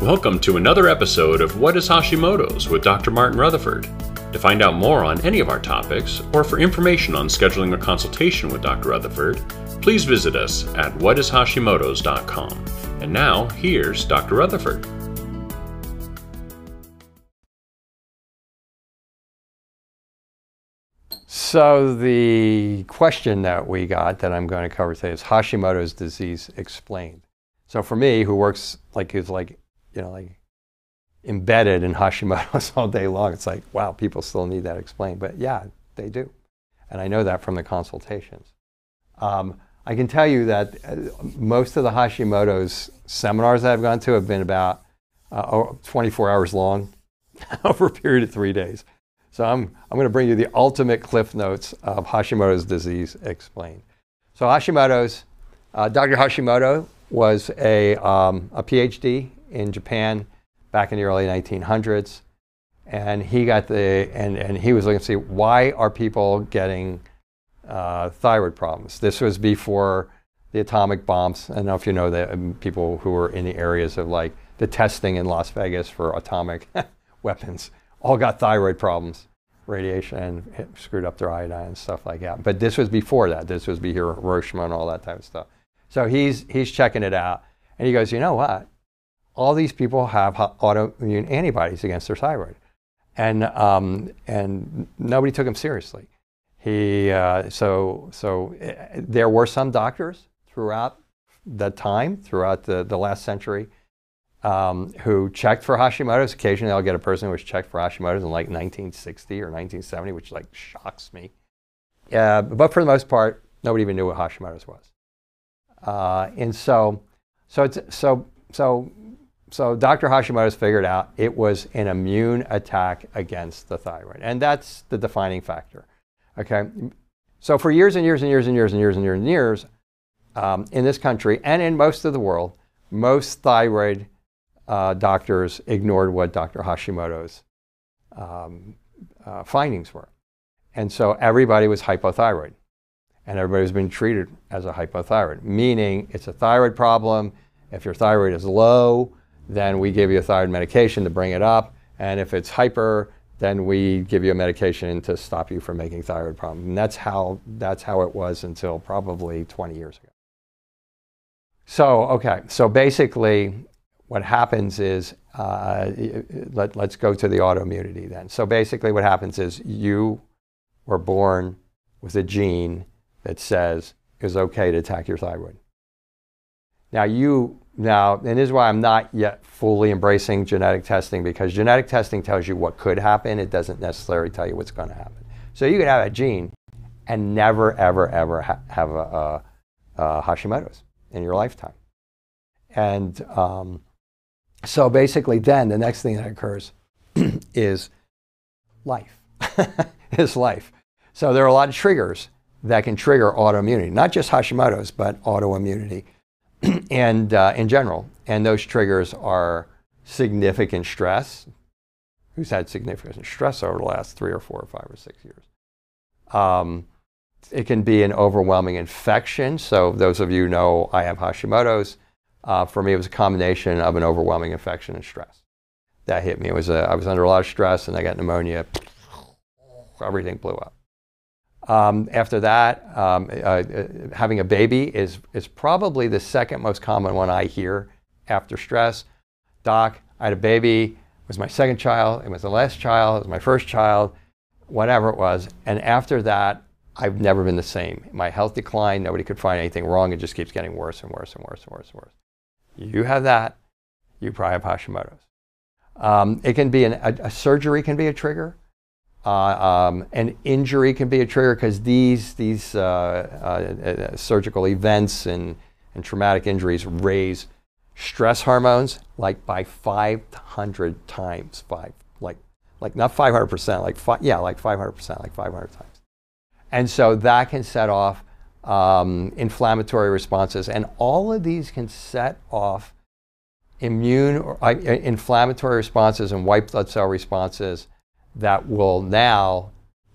Welcome to another episode of What is Hashimoto's with Dr. Martin Rutherford. To find out more on any of our topics, or for information on scheduling a consultation with Dr. Rutherford, please visit us at whatishashimoto's.com. And now, here's Dr. Rutherford. So the question that we got that I'm going to cover today is Hashimoto's disease explained. So for me, who works like is like you know like embedded in Hashimoto's all day long, it's like wow, people still need that explained. But yeah, they do, and I know that from the consultations. Um, I can tell you that uh, most of the Hashimoto's seminars that I've gone to have been about uh, 24 hours long over a period of three days. So I'm, I'm going to bring you the ultimate cliff notes of Hashimoto's disease explained. So Hashimoto's, uh, Dr. Hashimoto was a, um, a PhD in Japan back in the early 1900s. And he got the, and, and he was looking to see why are people getting uh, thyroid problems. This was before the atomic bombs. I don't know if you know that um, people who were in the areas of like the testing in Las Vegas for atomic weapons all got thyroid problems, radiation, screwed up their iodine and stuff like that. But this was before that. This was before Hiroshima and all that type of stuff. So he's, he's checking it out. And he goes, you know what? All these people have autoimmune antibodies against their thyroid. And, um, and nobody took him seriously. He, uh, so, so uh, there were some doctors throughout the time, throughout the, the last century, um, who checked for Hashimoto's. Occasionally, I'll get a person who was checked for Hashimoto's in like 1960 or 1970, which like shocks me. Uh, but for the most part, nobody even knew what Hashimoto's was. Uh, and so, so, it's, so, so, so Dr. Hashimoto's figured out it was an immune attack against the thyroid, and that's the defining factor. Okay, so for years and years and years and years and years and years and years, um, in this country and in most of the world, most thyroid uh, doctors ignored what Dr. Hashimoto's um, uh, findings were. And so everybody was hypothyroid. And everybody was being treated as a hypothyroid, meaning it's a thyroid problem. If your thyroid is low, then we give you a thyroid medication to bring it up. And if it's hyper, then we give you a medication to stop you from making thyroid problems. And that's how, that's how it was until probably 20 years ago. So, okay, so basically, what happens is, uh, let, let's go to the autoimmunity then. So basically, what happens is you were born with a gene that says it's okay to attack your thyroid. Now, you, now, and this is why I'm not yet fully embracing genetic testing because genetic testing tells you what could happen, it doesn't necessarily tell you what's going to happen. So you could have a gene and never, ever, ever ha- have a, a, a Hashimoto's in your lifetime. And um, so basically, then the next thing that occurs is life. is life. So there are a lot of triggers that can trigger autoimmunity, not just Hashimoto's, but autoimmunity, and uh, in general. And those triggers are significant stress. Who's had significant stress over the last three or four or five or six years? Um, it can be an overwhelming infection. So those of you know I have Hashimoto's. Uh, for me, it was a combination of an overwhelming infection and stress that hit me. It was a, I was under a lot of stress and I got pneumonia. Everything blew up. Um, after that, um, uh, uh, having a baby is, is probably the second most common one I hear after stress. Doc, I had a baby. It was my second child. It was the last child. It was my first child, whatever it was. And after that, I've never been the same. My health declined. Nobody could find anything wrong. It just keeps getting worse and worse and worse and worse and worse. You have that, you probably have Hashimoto's. Um, it can be an, a, a, surgery can be a trigger. Uh, um, an injury can be a trigger because these these uh, uh, uh, surgical events and, and traumatic injuries raise stress hormones like by 500 times, five like like not 500 percent, like yeah, like 500 percent, like 500 times. And so that can set off um, inflammatory responses. And all of these can set off immune or uh, inflammatory responses and white blood cell responses that will now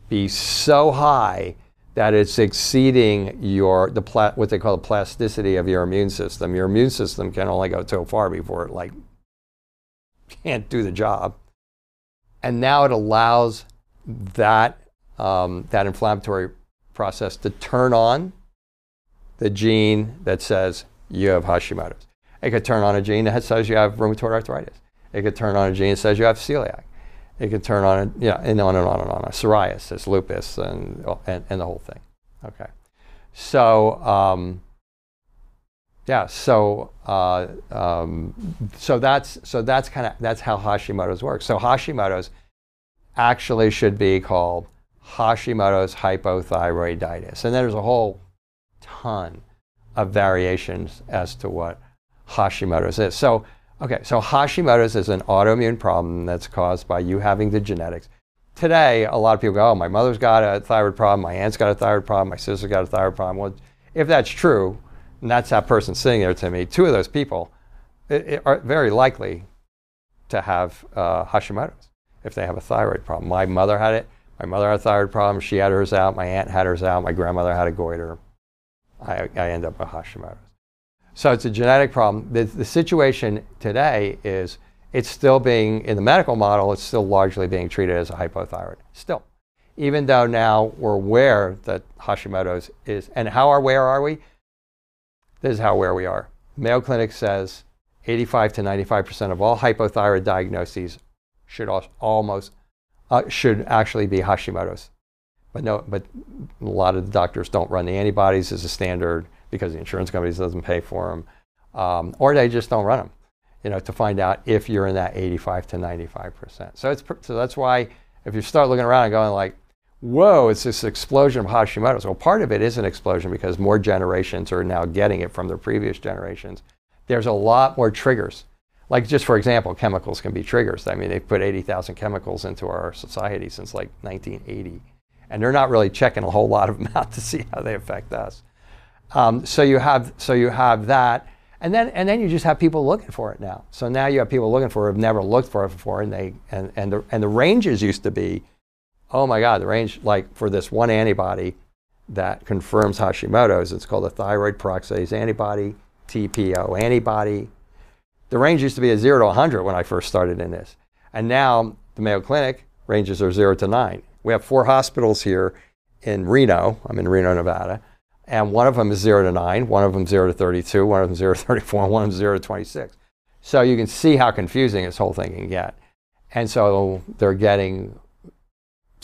be so high that it's exceeding your the pla- what they call the plasticity of your immune system. Your immune system can only go so far before it like can't do the job. And now it allows that, um, that inflammatory process to turn on the gene that says you have Hashimoto's. It could turn on a gene that says you have rheumatoid arthritis. It could turn on a gene that says you have celiac. It could turn on, yeah, and on and on and on, psoriasis, lupus, and, and, and the whole thing. Okay. So, um, yeah, so uh, um, so that's so that's kind of that's how Hashimoto's works. So Hashimoto's actually should be called Hashimoto's hypothyroiditis, and there's a whole ton of variations as to what Hashimoto's is. So okay, so Hashimoto's is an autoimmune problem that's caused by you having the genetics. Today, a lot of people go, "Oh, my mother's got a thyroid problem, my aunt's got a thyroid problem, my sister's got a thyroid problem." Well, if that's true, and that's that person sitting there to me, two of those people it, it are very likely to have uh, Hashimoto's if they have a thyroid problem. My mother had it. My mother had a thyroid problem. She had hers out. My aunt had hers out. My grandmother had a goiter. I, I end up with Hashimoto's. So it's a genetic problem. The, the situation today is it's still being, in the medical model, it's still largely being treated as a hypothyroid. Still. Even though now we're aware that Hashimoto's is, and how aware are we? This is how aware we are. Mayo Clinic says 85 to 95% of all hypothyroid diagnoses should almost uh, should actually be Hashimoto's. But no, but a lot of the doctors don't run the antibodies as a standard because the insurance companies doesn't pay for them, um, or they just don't run them. You know, to find out if you're in that 85 to 95 percent. So it's so that's why if you start looking around and going like, whoa, it's this explosion of Hashimoto's. Well, part of it is an explosion because more generations are now getting it from the previous generations. There's a lot more triggers. Like, just for example, chemicals can be triggers. I mean, they've put 80,000 chemicals into our society since like 1980. And they're not really checking a whole lot of them out to see how they affect us. Um, so, you have, so you have that. And then, and then you just have people looking for it now. So now you have people looking for it who've never looked for it before. And, they, and, and, the, and the ranges used to be oh my God, the range, like for this one antibody that confirms Hashimoto's, it's called a thyroid peroxidase antibody, TPO antibody. The range used to be a 0 to 100 when I first started in this. And now the Mayo Clinic ranges are 0 to 9. We have four hospitals here in Reno. I'm in Reno, Nevada. And one of them is 0 to 9, one of them 0 to 32, one of them 0 to 34, one of them 0 to 26. So you can see how confusing this whole thing can get. And so they're getting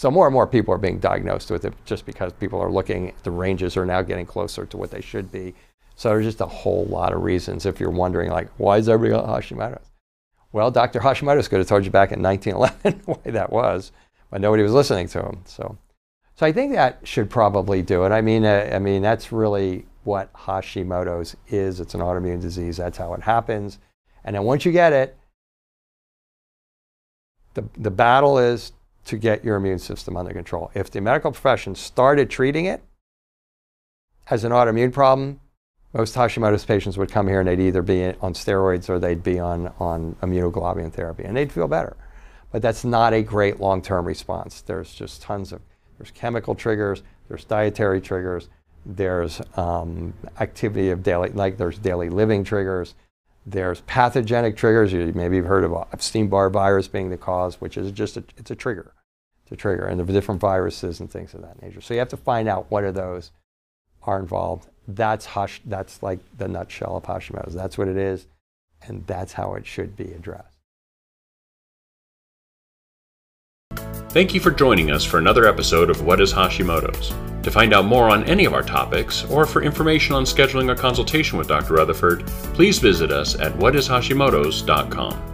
so more and more people are being diagnosed with it just because people are looking, the ranges are now getting closer to what they should be. So there's just a whole lot of reasons if you're wondering like, why is everybody got Hashimoto's? Well, Dr. Hashimoto's could have told you back in 1911 why that was, but nobody was listening to him. So, so I think that should probably do it. I mean, uh, I mean that's really what Hashimoto's is. It's an autoimmune disease. That's how it happens. And then once you get it, the, the battle is to get your immune system under control. If the medical profession started treating it as an autoimmune problem, most Hashimoto's patients would come here and they'd either be on steroids or they'd be on, on immunoglobulin therapy and they'd feel better. But that's not a great long-term response. There's just tons of, there's chemical triggers, there's dietary triggers, there's um, activity of daily, like there's daily living triggers, there's pathogenic triggers. You maybe you've heard of Epstein-Barr virus being the cause, which is just a, it's a trigger. It's a trigger, and are different viruses and things of that nature. So you have to find out what of those are involved. That's hush. That's like the nutshell of Hashimoto's. That's what it is, and that's how it should be addressed. Thank you for joining us for another episode of What is Hashimoto's. To find out more on any of our topics, or for information on scheduling a consultation with Dr. Rutherford, please visit us at whatishashimoto's.com.